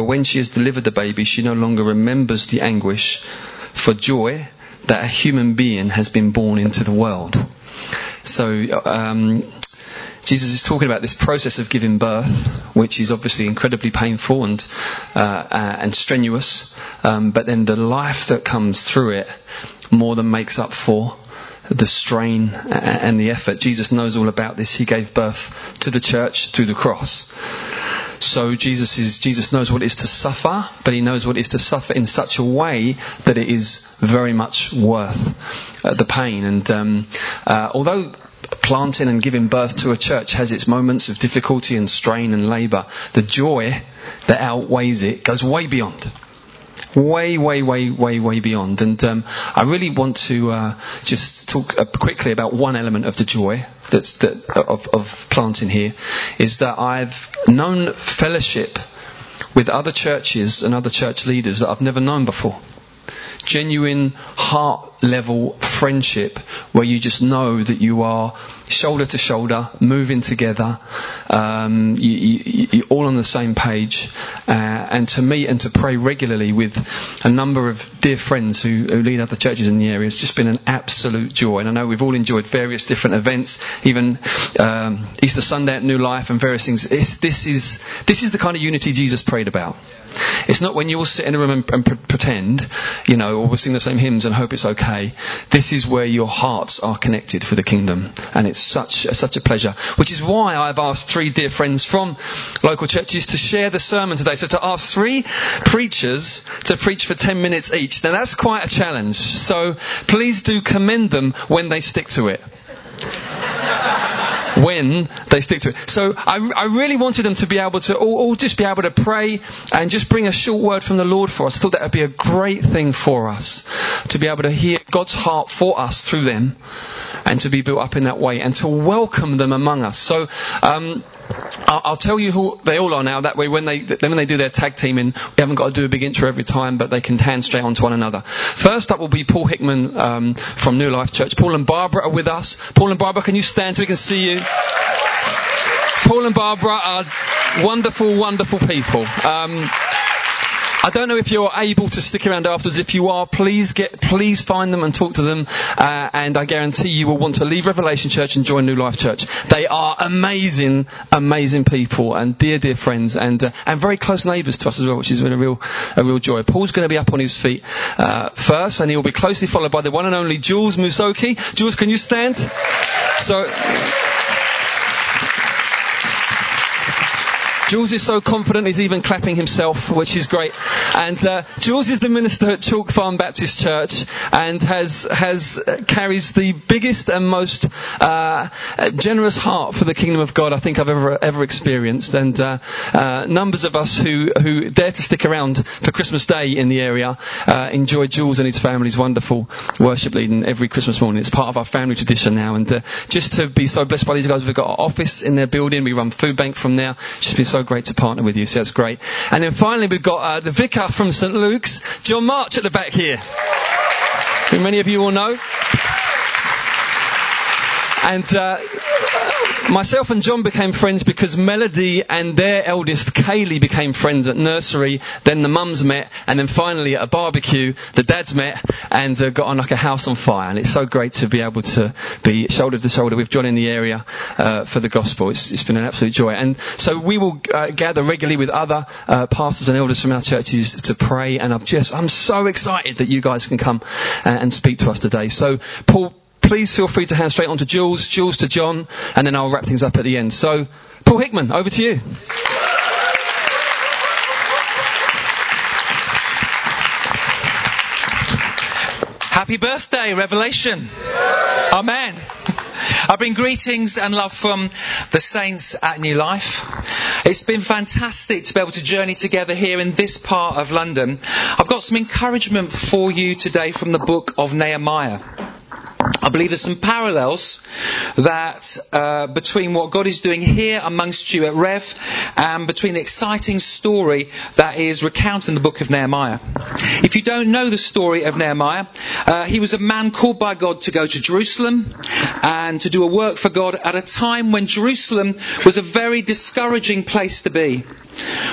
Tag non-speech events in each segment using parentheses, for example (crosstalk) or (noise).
But when she has delivered the baby, she no longer remembers the anguish for joy that a human being has been born into the world. So, um, Jesus is talking about this process of giving birth, which is obviously incredibly painful and uh, uh, and strenuous, um, but then the life that comes through it more than makes up for the strain and the effort. Jesus knows all about this. He gave birth to the church through the cross. So Jesus is Jesus knows what it is to suffer, but he knows what it is to suffer in such a way that it is very much worth uh, the pain. And um, uh, although planting and giving birth to a church has its moments of difficulty and strain and labour, the joy that outweighs it goes way beyond way, way, way, way, way beyond. And um, I really want to uh, just talk uh, quickly about one element of the joy that's that, of, of planting here, is that I've known fellowship with other churches and other church leaders that I've never known before. Genuine heart level friendship where you just know that you are shoulder to shoulder, moving together, um, you, are all on the same page, uh, and to meet and to pray regularly with a number of dear friends who, who, lead other churches in the area has just been an absolute joy. And I know we've all enjoyed various different events, even um, Easter Sunday at New Life and various things. It's, this is this is the kind of unity Jesus prayed about. It's not when you all sit in a room and, and pre- pretend, you know, or we sing the same hymns and hope it's okay. This is where your hearts are connected for the kingdom, and it's such such a pleasure. Which is why I've asked three dear friends from local churches to share the sermon today. So to ask three preachers to preach for ten minutes each, now that's quite a challenge. So please do commend them when they stick to it when they stick to it. So I, I really wanted them to be able to all, all, just be able to pray and just bring a short word from the Lord for us. I thought that would be a great thing for us to be able to hear God's heart for us through them and to be built up in that way and to welcome them among us. So um, I'll, I'll, tell you who they all are now. That way, when they then when they do their tag teaming, we haven't got to do a big intro every time, but they can hand straight on to one another. First up will be Paul Hickman um, from New Life Church. Paul and Barbara are with us. Paul and Barbara, can you stand so we can see you? Paul and Barbara are wonderful, wonderful people. Um, I don't know if you're able to stick around afterwards. If you are, please get, please find them and talk to them. Uh, and I guarantee you will want to leave Revelation Church and join New Life Church. They are amazing, amazing people and dear, dear friends and uh, and very close neighbours to us as well, which has been a real a real joy. Paul's going to be up on his feet uh, first, and he will be closely followed by the one and only Jules Musoki. Jules, can you stand? So. Jules is so confident he's even clapping himself, which is great. And uh, Jules is the minister at Chalk Farm Baptist Church and has has uh, carries the biggest and most uh, generous heart for the kingdom of God I think I've ever ever experienced. And uh, uh, numbers of us who who dare to stick around for Christmas Day in the area enjoy Jules and his family's wonderful worship leading every Christmas morning. It's part of our family tradition now. And just to be so blessed by these guys, we've got our office in their building. We run food bank from there. It's just been so great to partner with you, so that's great. And then finally, we've got uh, the vicar from St Luke's, John March, at the back here. Who many of you will know. And uh, myself and John became friends because Melody and their eldest Kaylee became friends at nursery. Then the mums met, and then finally at a barbecue, the dads met and uh, got on like a house on fire. And it's so great to be able to be shoulder to shoulder with John in the area uh, for the gospel. It's, it's been an absolute joy. And so we will uh, gather regularly with other uh, pastors and elders from our churches to pray. And I've just, I'm so excited that you guys can come uh, and speak to us today. So Paul please feel free to hand straight on to Jules, Jules to John, and then I'll wrap things up at the end. So, Paul Hickman, over to you. Happy birthday, Revelation. Amen. I bring greetings and love from the saints at New Life. It's been fantastic to be able to journey together here in this part of London. I've got some encouragement for you today from the book of Nehemiah. I believe there's some parallels that uh, between what God is doing here amongst you at Rev and between the exciting story that is recounted in the book of Nehemiah. If you don't know the story of Nehemiah, uh, he was a man called by God to go to Jerusalem and to do a work for God at a time when Jerusalem was a very discouraging place to be.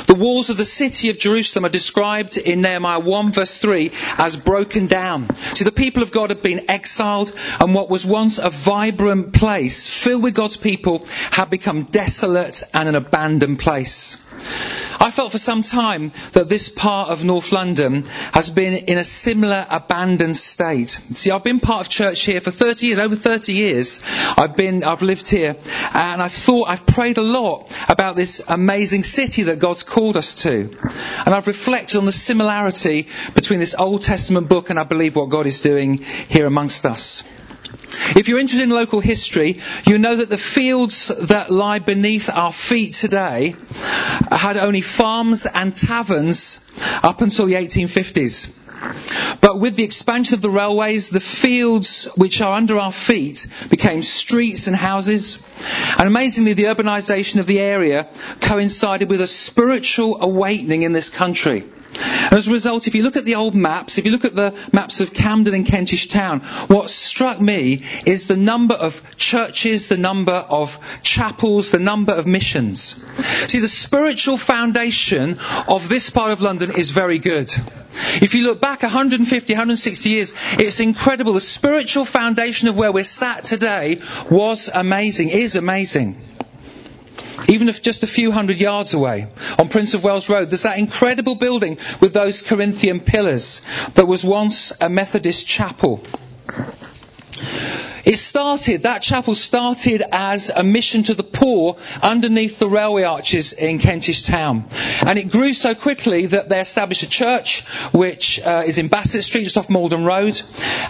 The walls of the city of Jerusalem are described in Nehemiah 1 verse 3 as broken down. See, the people of God had been exiled and what was once a vibrant place filled with God's people had become desolate and an abandoned place. I felt for some time that this part of North London has been in a similar abandoned state. See, I've been part of church here for 30 years, over 30 years. I've been, I've lived here, and I've thought, I've prayed a lot about this amazing city that God's called us to. And I've reflected on the similarity between this Old Testament book and I believe what God is doing here amongst us. If you're interested in local history, you know that the fields that lie beneath our feet today had only farms and taverns up until the 1850s. But with the expansion of the railways, the fields which are under our feet became streets and houses. And amazingly, the urbanization of the area coincided with a spiritual awakening in this country. As a result, if you look at the old maps, if you look at the maps of Camden and Kentish Town, what struck me is the number of churches, the number of chapels, the number of missions. See, the spiritual foundation of this part of London is very good. If you look back 150, 160 years, it's incredible. The spiritual foundation of where we're sat today was amazing, is amazing. Even if just a few hundred yards away, on Prince of Wales Road, there's that incredible building with those Corinthian pillars that was once a Methodist chapel. It started, that chapel started as a mission to the poor underneath the railway arches in Kentish Town. And it grew so quickly that they established a church which uh, is in Bassett Street, just off Malden Road.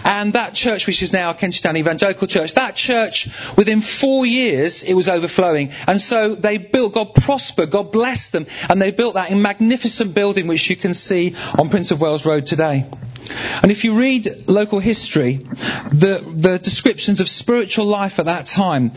And that church, which is now Kentish Town Evangelical Church, that church, within four years, it was overflowing. And so they built, God prospered, God blessed them, and they built that magnificent building which you can see on Prince of Wales Road today. And if you read local history, the, the descriptions of spiritual life at that time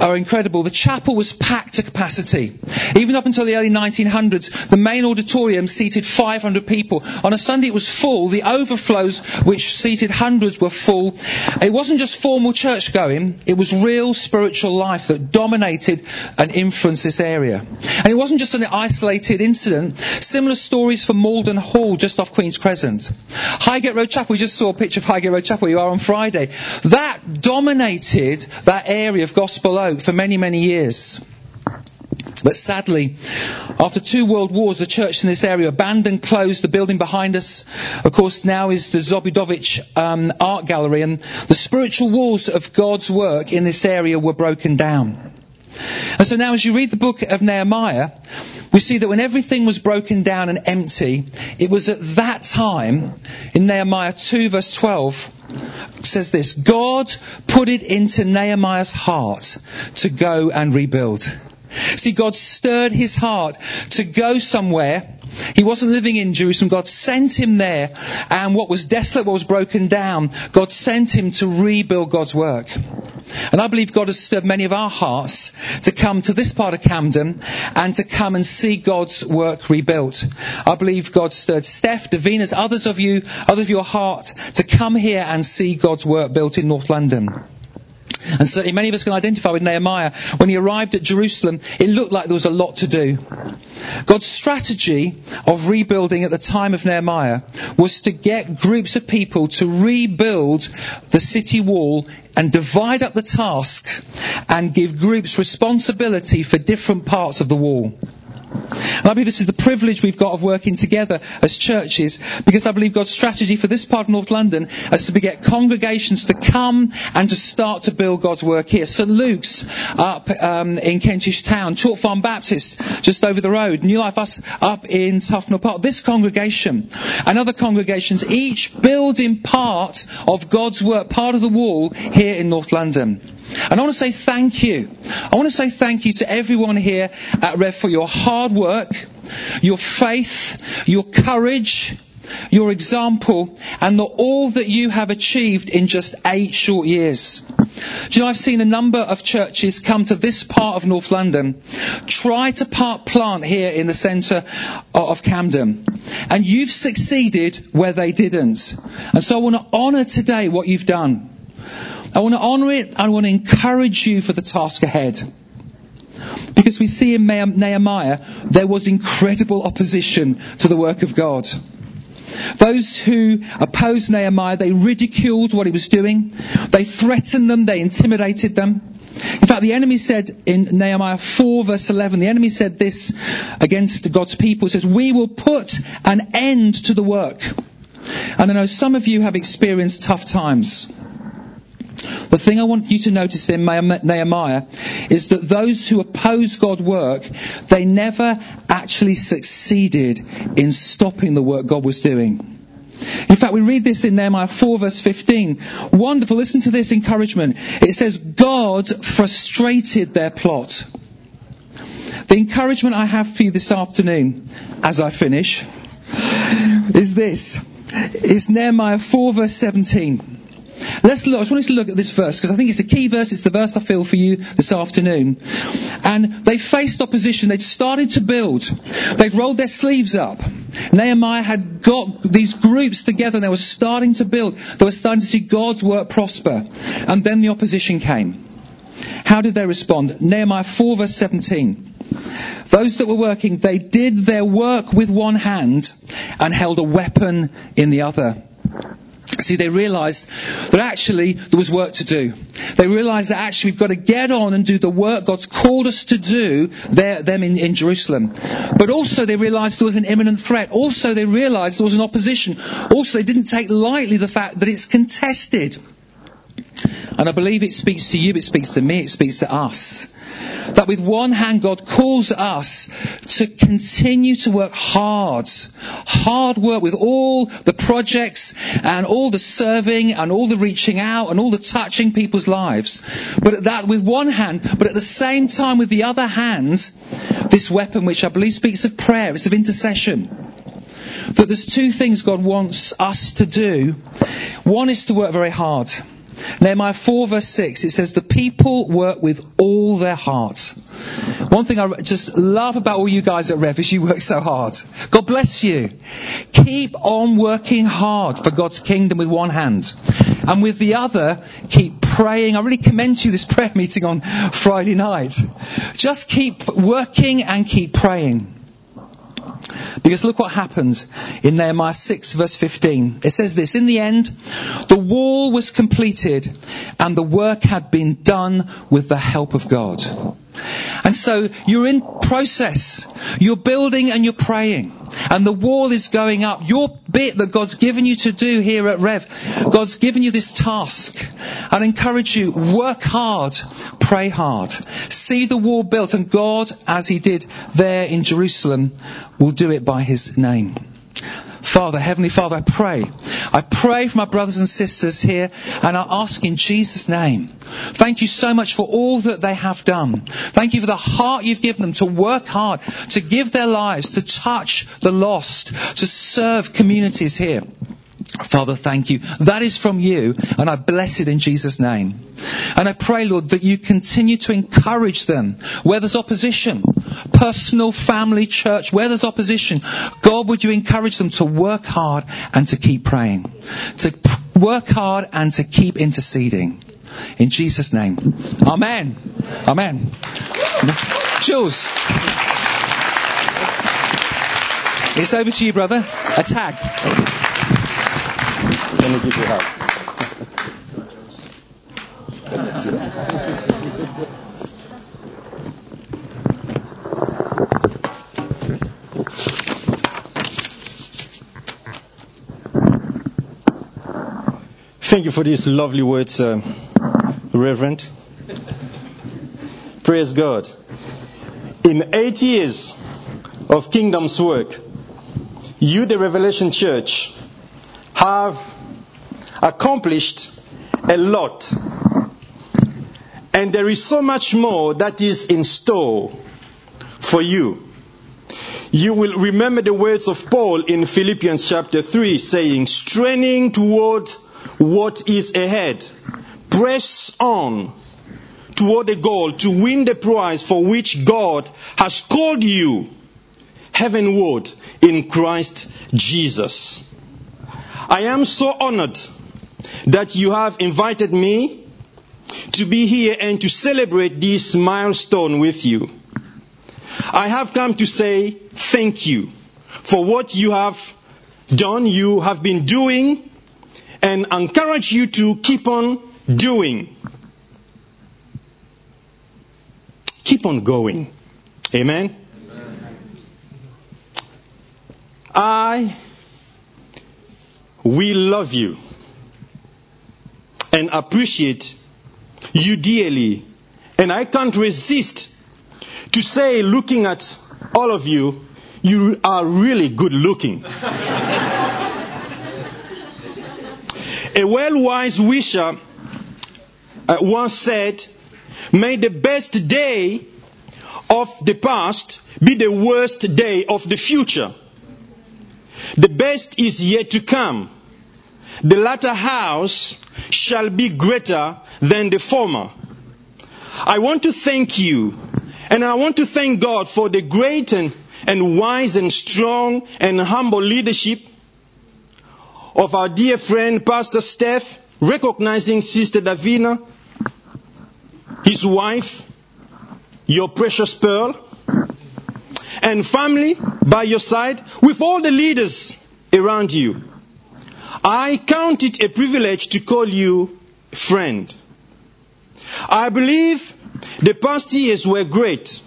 are incredible. The chapel was packed to capacity. Even up until the early 1900s, the main auditorium seated 500 people. On a Sunday it was full. The overflows, which seated hundreds, were full. It wasn't just formal church going, it was real spiritual life that dominated and influenced this area. And it wasn't just an isolated incident. Similar stories for Malden Hall, just off Queen's Crescent. Highgate Road Chapel, we just saw a picture of Highgate Road Chapel, you are on Friday. That dominated that area of Gospel Oak for many, many years. But sadly, after two world wars, the church in this area abandoned, closed the building behind us. Of course, now is the Zabludowicz um, art gallery, and the spiritual walls of God's work in this area were broken down. And so now, as you read the book of Nehemiah, we see that when everything was broken down and empty, it was at that time, in Nehemiah 2 verse 12, says this, God put it into Nehemiah's heart to go and rebuild. See, God stirred his heart to go somewhere. He wasn't living in Jerusalem. God sent him there. And what was desolate, what was broken down, God sent him to rebuild God's work. And I believe God has stirred many of our hearts to come to this part of Camden and to come and see God's work rebuilt. I believe God stirred Steph, Davina's, others of you, others of your heart to come here and see God's work built in North London. And certainly many of us can identify with Nehemiah. When he arrived at Jerusalem, it looked like there was a lot to do. God's strategy of rebuilding at the time of Nehemiah was to get groups of people to rebuild the city wall and divide up the task and give groups responsibility for different parts of the wall. And I believe this is the privilege we've got of working together as churches because I believe God's strategy for this part of North London is to get congregations to come and to start to build God's work here. St Luke's up um, in Kentish Town, Chalk Farm Baptist just over the road, New Life Us up in Tufnell Park. This congregation and other congregations each building part of God's work, part of the wall here in North London. And I want to say thank you. I want to say thank you to everyone here at Rev for your hard work, your faith, your courage, your example, and the, all that you have achieved in just eight short years. Do you know, I've seen a number of churches come to this part of North London, try to part plant here in the centre of Camden, and you've succeeded where they didn't. And so I want to honour today what you've done. I want to honour it. I want to encourage you for the task ahead. Because we see in Nehemiah, there was incredible opposition to the work of God. Those who opposed Nehemiah, they ridiculed what he was doing. They threatened them. They intimidated them. In fact, the enemy said in Nehemiah 4 verse 11, the enemy said this against God's people. It says, we will put an end to the work. And I know some of you have experienced tough times. The thing I want you to notice in Nehemiah is that those who oppose God's work, they never actually succeeded in stopping the work God was doing. In fact, we read this in Nehemiah 4 verse 15. Wonderful. Listen to this encouragement. It says, God frustrated their plot. The encouragement I have for you this afternoon, as I finish, is this. It's Nehemiah 4 verse 17. Let's look, I just wanted to look at this verse because I think it's a key verse. It's the verse I feel for you this afternoon. And they faced opposition. They'd started to build. They'd rolled their sleeves up. Nehemiah had got these groups together and they were starting to build. They were starting to see God's work prosper. And then the opposition came. How did they respond? Nehemiah 4 verse 17. Those that were working, they did their work with one hand and held a weapon in the other. See, they realized that actually there was work to do. They realized that actually we've got to get on and do the work God's called us to do there, them in, in Jerusalem. But also they realized there was an imminent threat. Also they realized there was an opposition. Also they didn't take lightly the fact that it's contested. And I believe it speaks to you, it speaks to me, it speaks to us. That with one hand, God calls us to continue to work hard. Hard work with all the projects and all the serving and all the reaching out and all the touching people's lives. But that with one hand, but at the same time with the other hand, this weapon which I believe speaks of prayer, it's of intercession. That there's two things God wants us to do. One is to work very hard. Nehemiah 4 verse 6, it says, the people work with all their heart. One thing I just love about all you guys at Rev is you work so hard. God bless you. Keep on working hard for God's kingdom with one hand. And with the other, keep praying. I really commend you this prayer meeting on Friday night. Just keep working and keep praying. Because look what happens in Nehemiah 6 verse 15. It says this, in the end, the wall was completed and the work had been done with the help of God. And so you're in process. You're building and you're praying. And the wall is going up. Your bit that God's given you to do here at Rev, God's given you this task. I encourage you, work hard, pray hard. See the wall built and God, as He did there in Jerusalem, will do it by His name. Father, Heavenly Father, I pray. I pray for my brothers and sisters here and I ask in Jesus' name. Thank you so much for all that they have done. Thank you for the heart you've given them to work hard, to give their lives, to touch the lost, to serve communities here. Father, thank you. That is from you, and I bless it in Jesus' name. And I pray, Lord, that you continue to encourage them where there's opposition, personal, family, church, where there's opposition. God, would you encourage them to work hard and to keep praying, to work hard and to keep interceding. In Jesus' name. Amen. Amen. Jules. It's over to you, brother. A tag. Let me give you hug. Thank you for these lovely words, uh, Reverend. Praise God. In eight years of kingdom's work, you, the Revelation Church, accomplished a lot. And there is so much more that is in store for you. You will remember the words of Paul in Philippians chapter 3 saying, straining toward what is ahead, press on toward the goal to win the prize for which God has called you heavenward in Christ Jesus. I am so honored that you have invited me to be here and to celebrate this milestone with you. I have come to say thank you for what you have done, you have been doing, and encourage you to keep on doing. Keep on going. Amen. I we love you and appreciate you dearly. And I can't resist to say, looking at all of you, you are really good looking. A well wise wisher uh, once said, May the best day of the past be the worst day of the future. The best is yet to come. The latter house shall be greater than the former. I want to thank you, and I want to thank God for the great and, and wise and strong and humble leadership of our dear friend Pastor Steph, recognizing Sister Davina, his wife, your precious pearl, and family by your side, with all the leaders around you. I count it a privilege to call you friend. I believe the past years were great.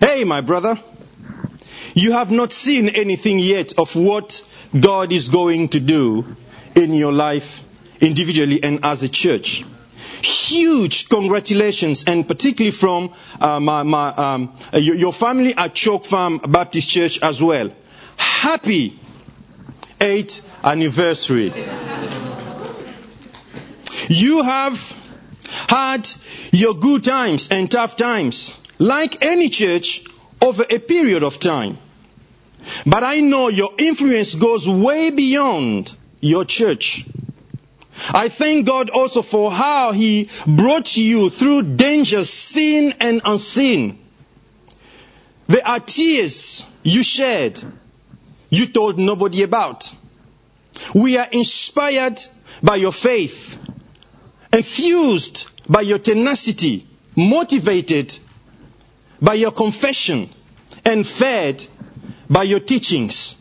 Hey, my brother, you have not seen anything yet of what God is going to do in your life individually and as a church. Huge congratulations, and particularly from uh, my, my, um, your, your family at Chalk Farm Baptist Church as well. Happy 8th anniversary. You have had your good times and tough times, like any church, over a period of time. But I know your influence goes way beyond your church. I thank God also for how He brought you through dangers seen and unseen. There are tears you shed, you told nobody about. We are inspired by your faith, enthused by your tenacity, motivated by your confession, and fed by your teachings.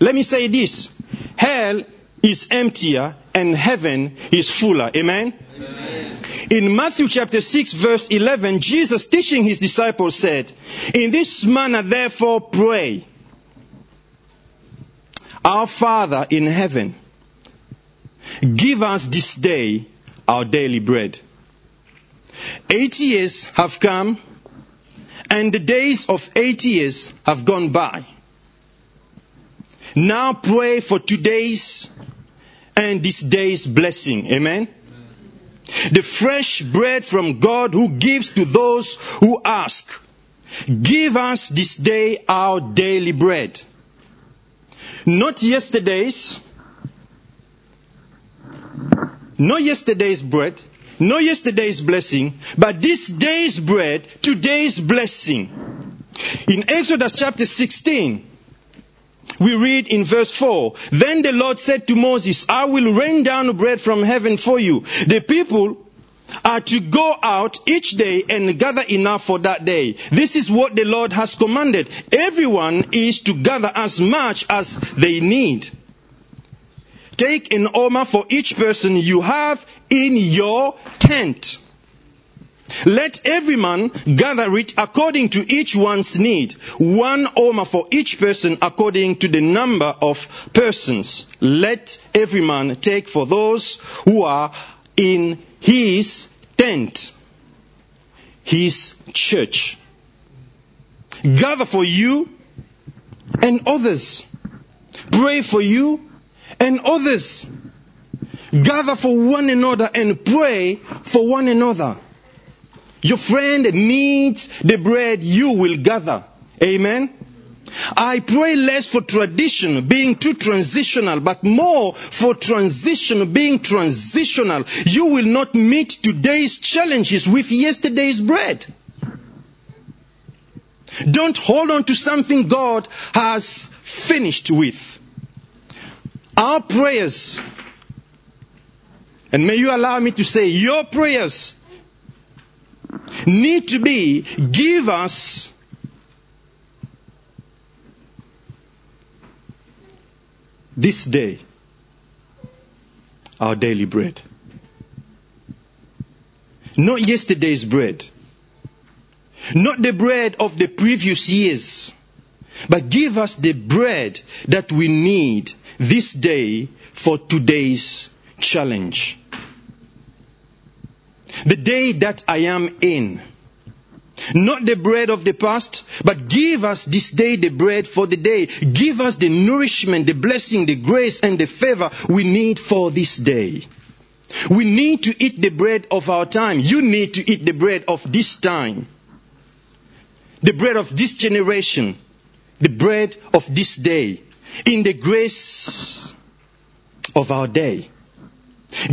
Let me say this hell is emptier and heaven is fuller. Amen? Amen? In Matthew chapter 6 verse 11, Jesus teaching his disciples said, In this manner therefore pray. Our Father in heaven, give us this day our daily bread. Eight years have come and the days of eight years have gone by. Now pray for today's and this day's blessing. Amen. The fresh bread from God who gives to those who ask. Give us this day our daily bread. Not yesterday's, not yesterday's bread, not yesterday's blessing, but this day's bread, today's blessing. In Exodus chapter 16, we read in verse 4 Then the Lord said to Moses, I will rain down bread from heaven for you. The people are to go out each day and gather enough for that day. This is what the Lord has commanded. Everyone is to gather as much as they need. Take an omer for each person you have in your tent. Let every man gather it according to each one's need. One omer for each person according to the number of persons. Let every man take for those who are in his tent, his church. Gather for you and others. Pray for you and others. Gather for one another and pray for one another. Your friend needs the bread you will gather. Amen. I pray less for tradition being too transitional, but more for transition being transitional. You will not meet today's challenges with yesterday's bread. Don't hold on to something God has finished with. Our prayers, and may you allow me to say, your prayers need to be give us this day our daily bread. Not yesterday's bread. Not the bread of the previous years. But give us the bread that we need this day for today's challenge. The day that I am in. Not the bread of the past, but give us this day the bread for the day. Give us the nourishment, the blessing, the grace, and the favor we need for this day. We need to eat the bread of our time. You need to eat the bread of this time. The bread of this generation. The bread of this day. In the grace of our day.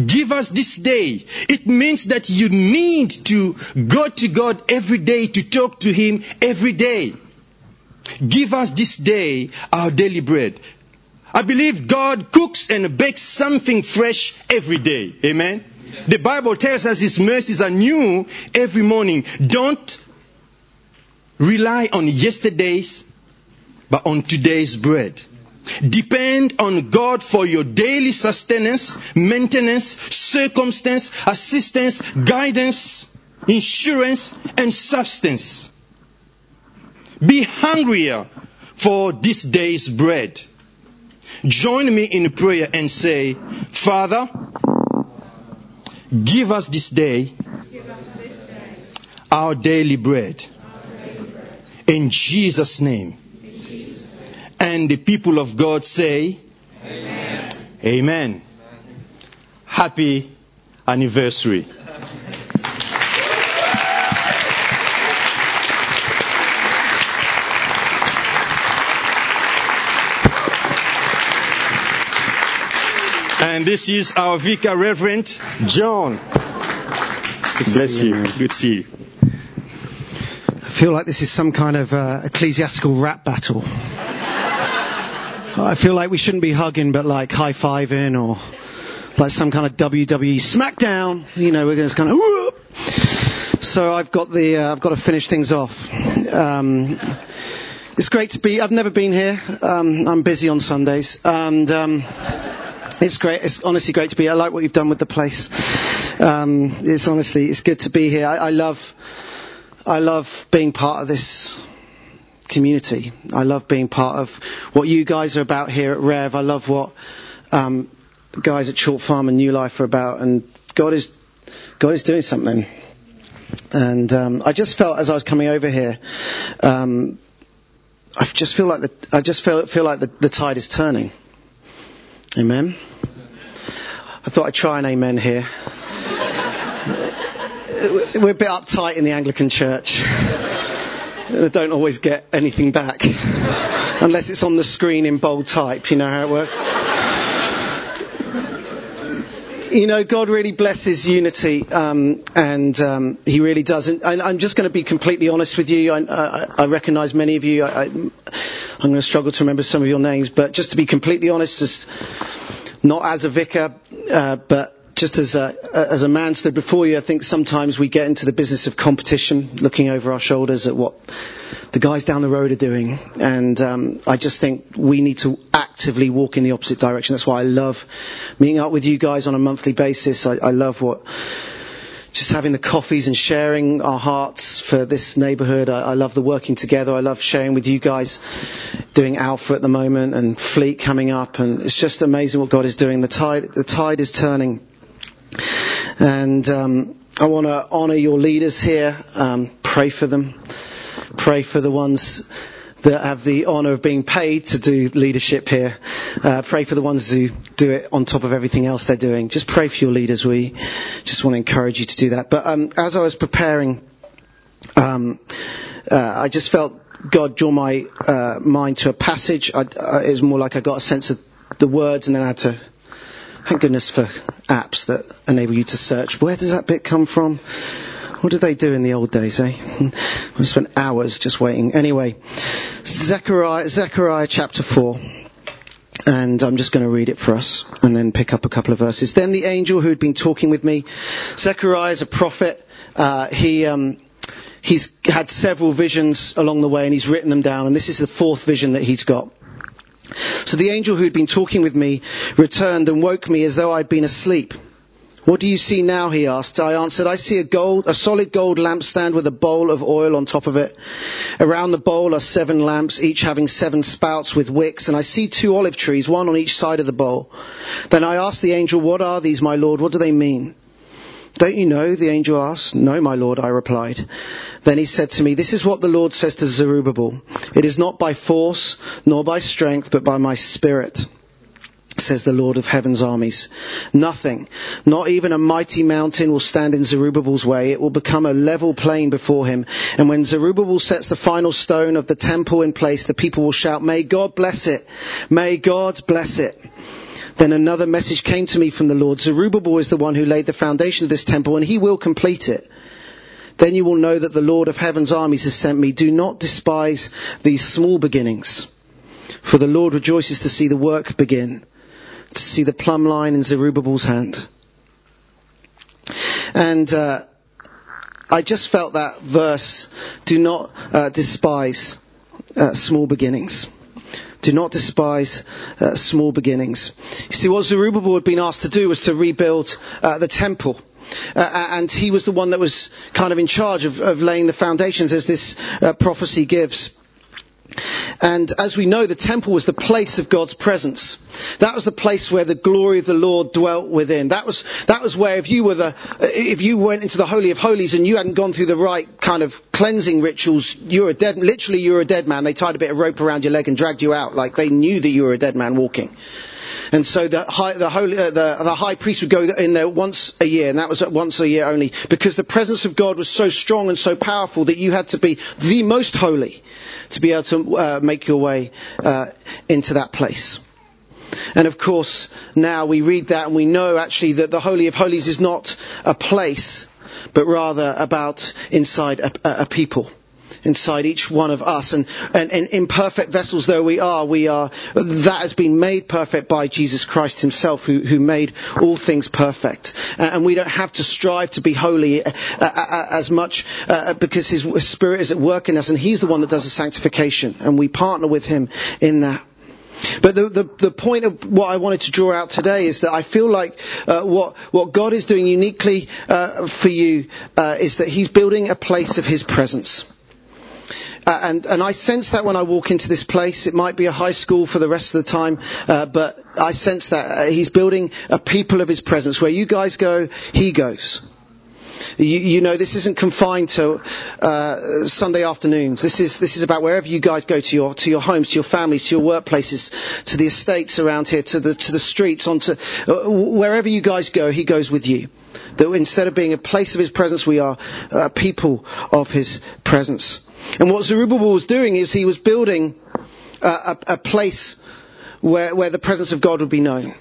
Give us this day. It means that you need to go to God every day to talk to Him every day. Give us this day our daily bread. I believe God cooks and bakes something fresh every day. Amen. The Bible tells us His mercies are new every morning. Don't rely on yesterday's, but on today's bread. Depend on God for your daily sustenance, maintenance, circumstance, assistance, guidance, insurance, and substance. Be hungrier for this day's bread. Join me in prayer and say, Father, give us this day our daily bread. In Jesus' name. And the people of God say, Amen. Amen. Happy anniversary. And this is our vicar, Reverend John. Bless you. Good to see you. I feel like this is some kind of uh, ecclesiastical rap battle. I feel like we shouldn't be hugging, but like high fiving or like some kind of WWE SmackDown. You know, we're just kind of. Whoop. So I've got the uh, I've got to finish things off. Um, it's great to be. I've never been here. Um, I'm busy on Sundays, and um, it's great. It's honestly great to be. I like what you've done with the place. Um, it's honestly it's good to be here. I, I love I love being part of this community. I love being part of what you guys are about here at Rev. I love what um, guys at Chalk Farm and New Life are about, and God is God is doing something. And um, I just felt as I was coming over here, um, I just feel like the I just feel feel like the, the tide is turning. Amen. I thought I'd try an amen here. (laughs) We're a bit uptight in the Anglican Church. I don't always get anything back. (laughs) Unless it's on the screen in bold type. You know how it works? You know, God really blesses unity, um, and um, He really does. And, and I'm just going to be completely honest with you. I, I, I recognise many of you. I, am going to struggle to remember some of your names, but just to be completely honest, just not as a vicar, uh, but just as a, man stood before you, I think sometimes we get into the business of competition, looking over our shoulders at what the guys down the road are doing. And um, I just think we need to actively walk in the opposite direction. That's why I love meeting up with you guys on a monthly basis. I, love what just having the coffees and sharing our hearts for this neighbourhood. I, I, love the working together. I love sharing with you guys, doing Alpha at the moment and Fleet coming up, and it's just amazing what God is doing. The tide, the tide is turning. And um, I want to honour your leaders here, um, pray for them, pray for the ones that have the honour of being paid to do leadership here. Uh, pray for the ones who do it on top of everything else they're doing. Just pray for your leaders. We just want to encourage you to do that. But um, as I was preparing, um, uh, I just felt God draw my uh, mind to a passage. I, I, it was more like I got a sense of the words, and then I had to. Thank goodness for apps that enable you to search. Where does that bit come from? What did they do in the old days, eh? (laughs) We spent hours just waiting. Anyway, Zechariah, Zechariah chapter 4. And I'm just going to read it for us and then pick up a couple of verses. Then the angel who had been talking with me, Zechariah is a prophet. Uh, he, um, he's had several visions along the way and he's written them down. And this is the fourth vision that he's got. So the angel who had been talking with me returned and woke me as though I'd been asleep. What do you see now? He asked. I answered, I see a gold, a solid gold lampstand with a bowl of oil on top of it. Around the bowl are seven lamps, each having seven spouts with wicks, and I see two olive trees, one on each side of the bowl. Then I asked the angel, what are these, my lord? What do they mean? Don't you know? The angel asked. No, my lord, I replied. Then he said to me, This is what the Lord says to Zerubbabel. It is not by force, nor by strength, but by my spirit says the Lord of heaven's armies. Nothing, not even a mighty mountain will stand in Zerubbabel's way. It will become a level plain before him. And when Zerubbabel sets the final stone of the temple in place, the people will shout, May God bless it. May God bless it. Then another message came to me from the Lord. Zerubbabel is the one who laid the foundation of this temple and he will complete it. Then you will know that the Lord of heaven's armies has sent me. Do not despise these small beginnings. For the Lord rejoices to see the work begin to see the plumb line in Zerubbabel's hand. And uh, I just felt that verse, do not uh, despise uh, small beginnings. Do not despise uh, small beginnings. You see, what Zerubbabel had been asked to do was to rebuild uh, the temple. Uh, and he was the one that was kind of in charge of, of laying the foundations as this prophecy gives. And as we know, the temple was the place of God's presence. That was the place where the glory of the Lord dwelt within. That was, that was where if you were the, if you went into the Holy of Holies and you hadn't gone through the right kind of cleansing rituals, you were a dead, literally you were a dead man. They tied a bit of rope around your leg and dragged you out like they knew that you were a dead man walking. And so the high, the, holy, uh, the, the high priest would go in there once a year, and that was once a year only, because the presence of God was so strong and so powerful that you had to be the most holy to be able to uh, make your way uh, into that place. And of course, now we read that and we know actually that the Holy of Holies is not a place, but rather about inside a, a people inside each one of us. And, and, and, imperfect vessels though we are, we are, that has been made perfect by Jesus Christ himself who, who made all things perfect. And we don't have to strive to be holy uh, uh, uh, as much because his spirit is at work in us and he's the one that does the sanctification and we partner with him in that. But the, the, the, point of what I wanted to draw out today is that I feel like uh, what, what God is doing uniquely uh, for you uh, is that He's building a place of His presence. Uh, and, and I sense that when I walk into this place. It might be a high school for the rest of the time, uh, but I sense that uh, he's building a people of his presence. Where you guys go, he goes. You, you, know, this isn't confined to uh, Sunday afternoons. This is this is about wherever you guys go to your to your homes, to your families, to your workplaces, to the estates around here, to the to the streets, onto uh, wherever you guys go. He goes with you. That instead of being a place of His presence, we are uh, people of His presence. And what Zerubbabel was doing is he was building a, a, a place where, where the presence of God would be known.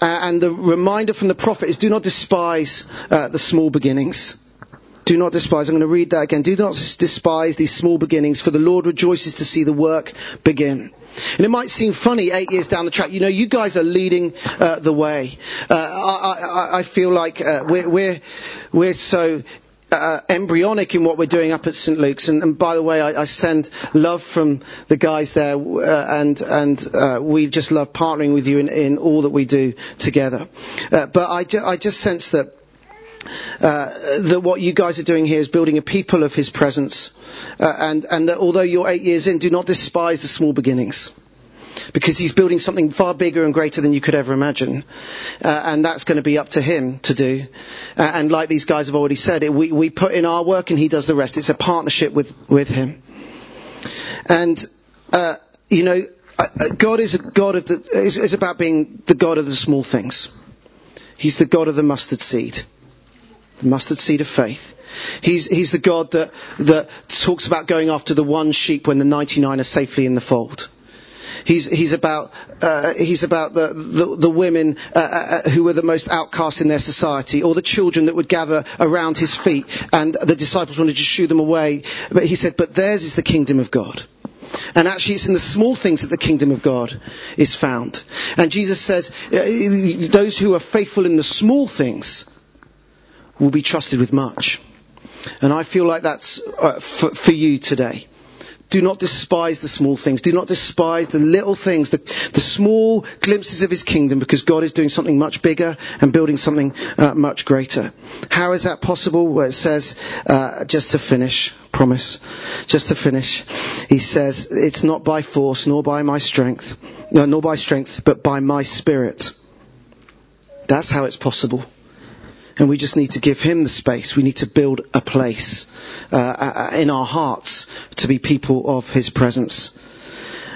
Uh, and the reminder from the prophet is do not despise uh, the small beginnings. Do not despise. I'm going to read that again. Do not despise these small beginnings, for the Lord rejoices to see the work begin. And it might seem funny eight years down the track. You know, you guys are leading uh, the way. Uh, I, I, I, feel like uh, we're, we're, we're so embryonic in what we're doing up at St Luke's. And, and by the way, I, I, send love from the guys there, uh, and and uh, we just love partnering with you in, in all that we do together. Uh, but I, ju- I just sense that. Uh, that what you guys are doing here is building a people of His presence, uh, and and that although you're eight years in, do not despise the small beginnings because he's building something far bigger and greater than you could ever imagine. Uh, and that's going to be up to him to do. Uh, and like these guys have already said, it, we, we put in our work and he does the rest. It's a partnership with, with him. And, uh, you know, uh, uh, God is a God of the, is, is about being the God of the small things. He's the God of the mustard seed. the mustard seed of faith. He's, he's the God that, that talks about going after the one sheep when the 99 are safely in the fold. He's, he's about, uh, he's about the, the, the women uh, uh, who were the most outcast in their society, or the children that would gather around his feet, and the disciples wanted to shoo them away. But he said, but theirs is the kingdom of God. And actually, it's in the small things that the kingdom of God is found. And Jesus says, uh, those who are faithful in the small things will be trusted with much. And I feel like that's uh, for, for you today. Do not despise the small things. Do not despise the little things, the, the, small glimpses of His kingdom, because God is doing something much bigger and building something uh, much greater. How is that possible? Well, it says, uh, just to finish, promise, just to finish, He says, it's not by force nor by my strength, no, nor by strength, but by my spirit. That's how it's possible. And we just need to give him the space. We need to build a place uh, in our hearts to be people of his presence.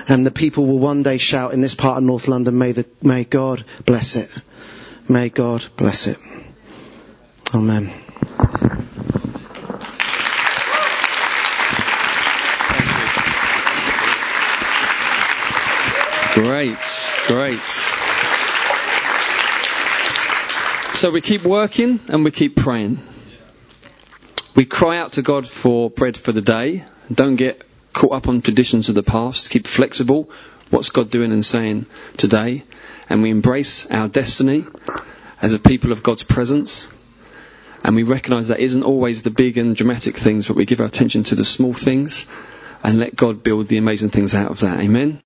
And the people will one day shout in this part of North London, may, the, may God bless it. May God bless it. Amen. Great, great. So we keep working and we keep praying. We cry out to God for bread for the day. Don't get caught up on traditions of the past. Keep flexible. What's God doing and saying today? And we embrace our destiny as a people of God's presence. And we recognize that isn't always the big and dramatic things, but we give our attention to the small things and let God build the amazing things out of that. Amen.